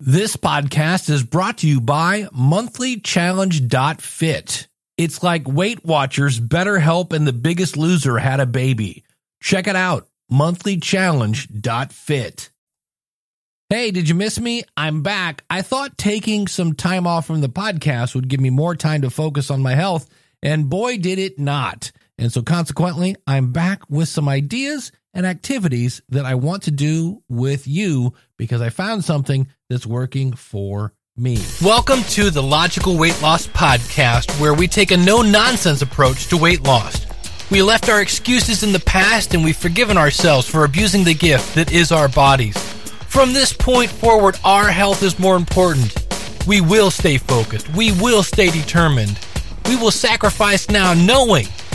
This podcast is brought to you by monthlychallenge.fit. It's like Weight Watchers, BetterHelp, and The Biggest Loser had a baby. Check it out, monthlychallenge.fit. Hey, did you miss me? I'm back. I thought taking some time off from the podcast would give me more time to focus on my health, and boy, did it not. And so, consequently, I'm back with some ideas and activities that I want to do with you because I found something that's working for me. Welcome to the Logical Weight Loss Podcast, where we take a no nonsense approach to weight loss. We left our excuses in the past and we've forgiven ourselves for abusing the gift that is our bodies. From this point forward, our health is more important. We will stay focused. We will stay determined. We will sacrifice now knowing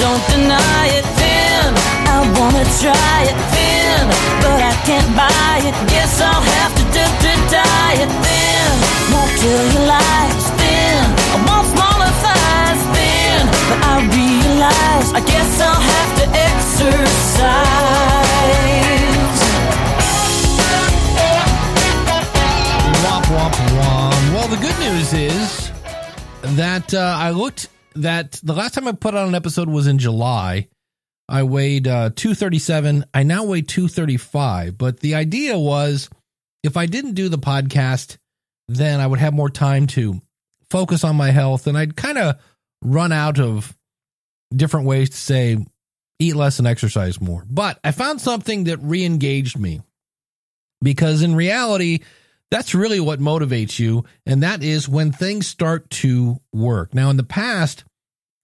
Don't deny it thin. I wanna try it thin, but I can't buy it. Guess I'll have to do to diet thin. Won't kill your life thin. I smaller thighs thin, but I realize I guess I'll have to exercise. Well, the good news is that uh, I looked that the last time I put out an episode was in July. I weighed uh, 237. I now weigh 235. But the idea was if I didn't do the podcast, then I would have more time to focus on my health and I'd kind of run out of different ways to say eat less and exercise more. But I found something that re engaged me because in reality, that's really what motivates you. And that is when things start to work. Now, in the past,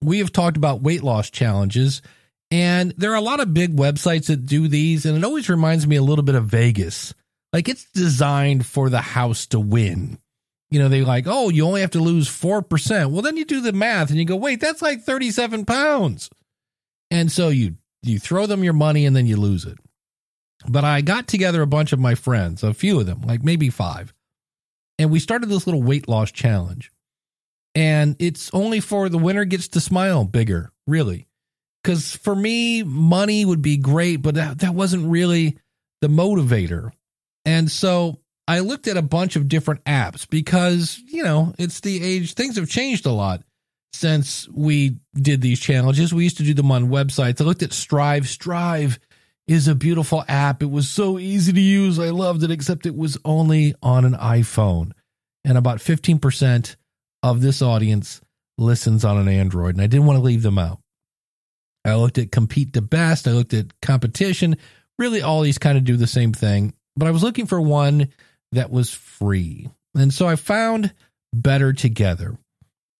we have talked about weight loss challenges, and there are a lot of big websites that do these. And it always reminds me a little bit of Vegas. Like it's designed for the house to win. You know, they like, oh, you only have to lose 4%. Well, then you do the math and you go, wait, that's like 37 pounds. And so you you throw them your money and then you lose it. But I got together a bunch of my friends, a few of them, like maybe five, and we started this little weight loss challenge. And it's only for the winner gets to smile bigger, really. Because for me, money would be great, but that, that wasn't really the motivator. And so I looked at a bunch of different apps because, you know, it's the age, things have changed a lot since we did these challenges. We used to do them on websites. I looked at Strive. Strive is a beautiful app. It was so easy to use. I loved it, except it was only on an iPhone. And about 15% of this audience listens on an Android. And I didn't want to leave them out. I looked at Compete the Best. I looked at competition. Really, all these kind of do the same thing. But I was looking for one that was free. And so I found Better Together.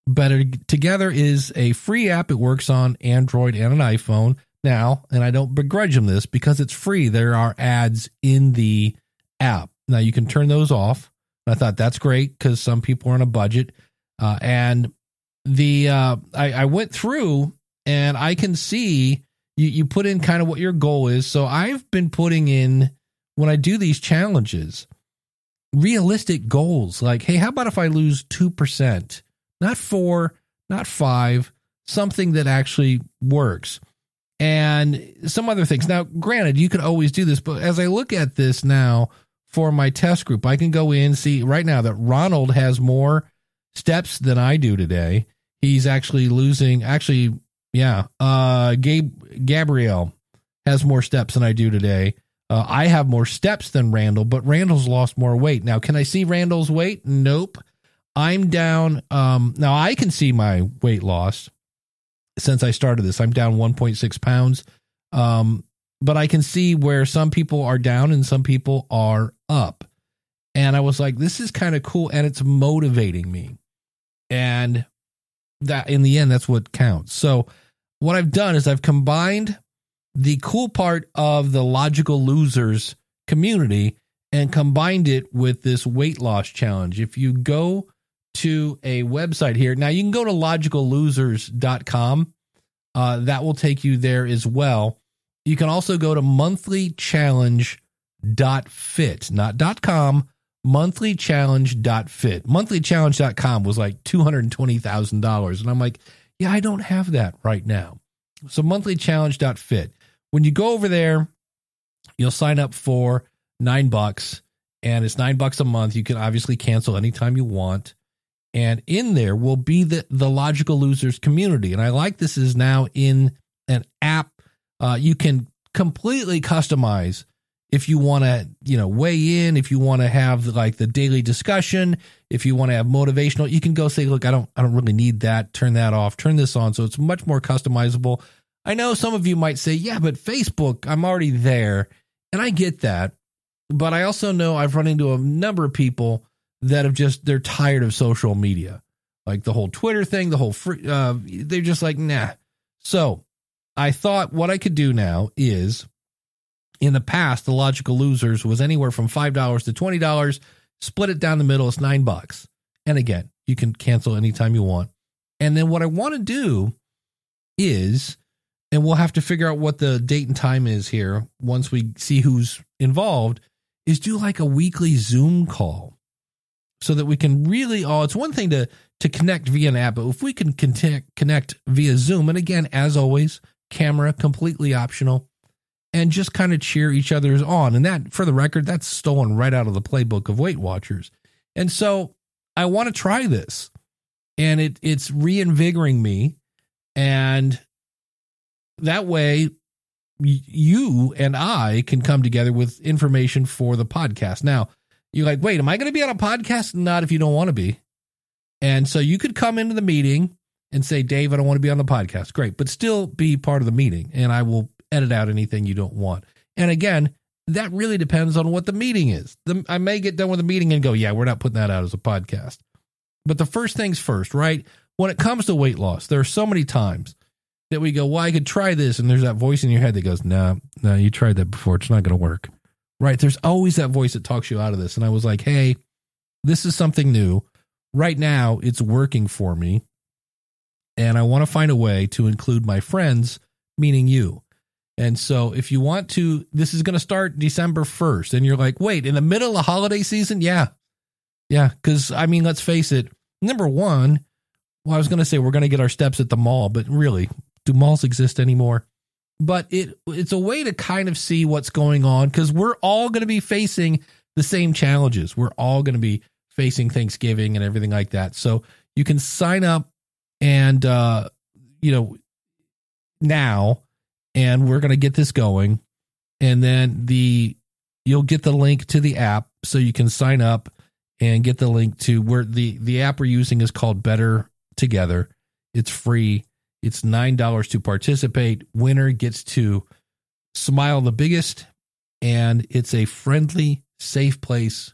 Better Together is a free app. It works on Android and an iPhone now, and I don't begrudge them this because it's free. There are ads in the app. Now you can turn those off. I thought that's great because some people are on a budget. Uh, and the uh, I, I went through and I can see you, you put in kind of what your goal is. So I've been putting in when I do these challenges realistic goals like, hey, how about if I lose 2%? Not four, not five, something that actually works and some other things. Now, granted, you could always do this, but as I look at this now for my test group, I can go in see right now that Ronald has more steps than I do today. He's actually losing. Actually, yeah, uh, Gabe Gabrielle has more steps than I do today. Uh, I have more steps than Randall, but Randall's lost more weight. Now, can I see Randall's weight? Nope. I'm down. Um, now I can see my weight loss since I started this. I'm down 1.6 pounds. Um, but I can see where some people are down and some people are up. And I was like, this is kind of cool and it's motivating me. And that in the end, that's what counts. So, what I've done is I've combined the cool part of the logical losers community and combined it with this weight loss challenge. If you go to a website here. Now you can go to logicallosers.com. Uh, that will take you there as well. You can also go to monthlychallenge.fit, not dot .com, monthlychallenge.fit. Monthlychallenge.com was like $220,000. And I'm like, yeah, I don't have that right now. So monthlychallenge.fit. When you go over there, you'll sign up for nine bucks and it's nine bucks a month. You can obviously cancel anytime you want. And in there will be the, the logical losers community. And I like this is now in an app. Uh, you can completely customize if you want to, you know, weigh in, if you want to have like the daily discussion, if you want to have motivational, you can go say, look, I don't, I don't really need that. Turn that off, turn this on. So it's much more customizable. I know some of you might say, yeah, but Facebook, I'm already there. And I get that. But I also know I've run into a number of people that have just, they're tired of social media. Like the whole Twitter thing, the whole free, uh, they're just like, nah. So I thought what I could do now is in the past, the logical losers was anywhere from $5 to $20. Split it down the middle, it's nine bucks. And again, you can cancel anytime you want. And then what I want to do is, and we'll have to figure out what the date and time is here once we see who's involved, is do like a weekly Zoom call so that we can really, oh, it's one thing to, to connect via an app, but if we can connect, connect via Zoom, and again, as always, camera completely optional and just kind of cheer each other's on. And that, for the record, that's stolen right out of the playbook of Weight Watchers. And so I want to try this, and it it's reinvigorating me, and that way you and I can come together with information for the podcast. Now, you're like, wait, am I going to be on a podcast? Not if you don't want to be. And so you could come into the meeting and say, Dave, I don't want to be on the podcast. Great, but still be part of the meeting, and I will edit out anything you don't want. And again, that really depends on what the meeting is. The, I may get done with the meeting and go, yeah, we're not putting that out as a podcast. But the first things first, right? When it comes to weight loss, there are so many times that we go, well, I could try this. And there's that voice in your head that goes, no, nah, no, nah, you tried that before. It's not going to work. Right. There's always that voice that talks you out of this. And I was like, hey, this is something new. Right now, it's working for me. And I want to find a way to include my friends, meaning you. And so if you want to, this is going to start December 1st. And you're like, wait, in the middle of the holiday season? Yeah. Yeah. Cause I mean, let's face it. Number one, well, I was going to say we're going to get our steps at the mall, but really, do malls exist anymore? But it it's a way to kind of see what's going on because we're all going to be facing the same challenges. We're all going to be facing Thanksgiving and everything like that. So you can sign up and uh, you know now and we're going to get this going and then the you'll get the link to the app so you can sign up and get the link to where the the app we're using is called better together it's free it's nine dollars to participate winner gets to smile the biggest and it's a friendly safe place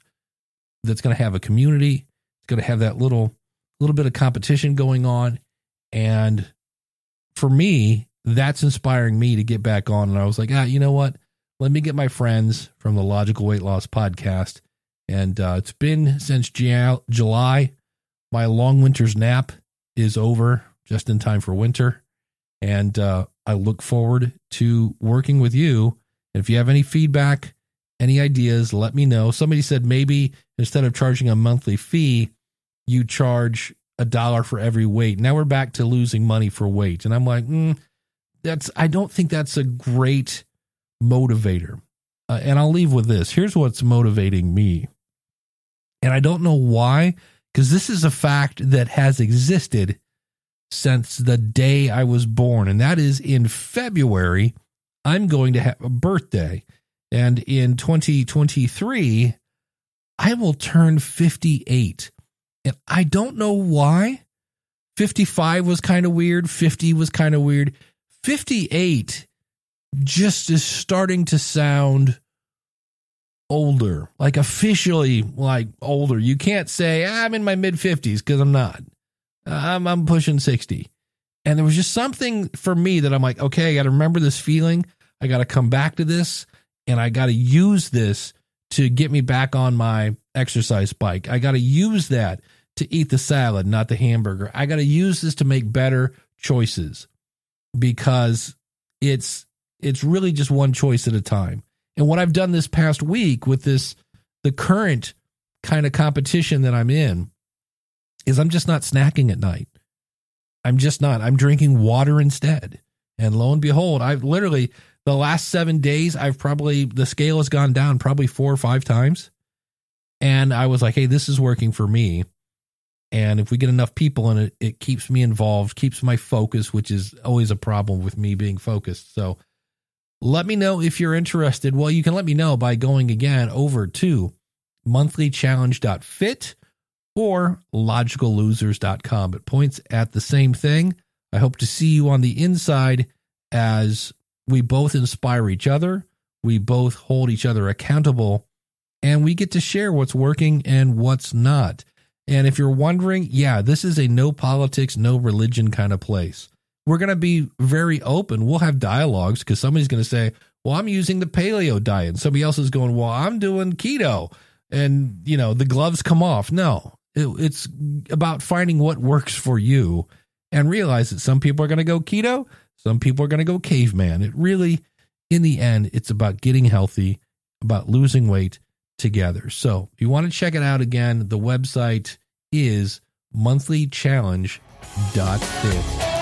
that's going to have a community it's going to have that little little bit of competition going on and for me that's inspiring me to get back on. And I was like, ah, you know what? Let me get my friends from the Logical Weight Loss podcast. And uh, it's been since July. My long winter's nap is over just in time for winter. And uh, I look forward to working with you. And if you have any feedback, any ideas, let me know. Somebody said maybe instead of charging a monthly fee, you charge a dollar for every weight. Now we're back to losing money for weight. And I'm like, mm, that's I don't think that's a great motivator. Uh, and I'll leave with this. Here's what's motivating me. And I don't know why because this is a fact that has existed since the day I was born and that is in February I'm going to have a birthday and in 2023 I will turn 58. And I don't know why. 55 was kind of weird, 50 was kind of weird. 58 just is starting to sound older, like officially like older. You can't say ah, I'm in my mid 50s because I'm not. I'm I'm pushing 60. And there was just something for me that I'm like, okay, I got to remember this feeling. I got to come back to this and I got to use this to get me back on my exercise bike. I got to use that to eat the salad, not the hamburger. I got to use this to make better choices because it's it's really just one choice at a time. And what I've done this past week with this the current kind of competition that I'm in is I'm just not snacking at night. I'm just not. I'm drinking water instead. And lo and behold, I've literally the last 7 days I've probably the scale has gone down probably 4 or 5 times. And I was like, "Hey, this is working for me." And if we get enough people in it, it keeps me involved, keeps my focus, which is always a problem with me being focused. So let me know if you're interested. Well, you can let me know by going again over to monthlychallenge.fit or logicallosers.com. It points at the same thing. I hope to see you on the inside as we both inspire each other, we both hold each other accountable, and we get to share what's working and what's not. And if you're wondering, yeah, this is a no politics, no religion kind of place. We're going to be very open. We'll have dialogues because somebody's going to say, well, I'm using the paleo diet. And somebody else is going, well, I'm doing keto. And, you know, the gloves come off. No, it, it's about finding what works for you and realize that some people are going to go keto, some people are going to go caveman. It really, in the end, it's about getting healthy, about losing weight, together. So if you want to check it out again, the website is monthlychallenge.fit.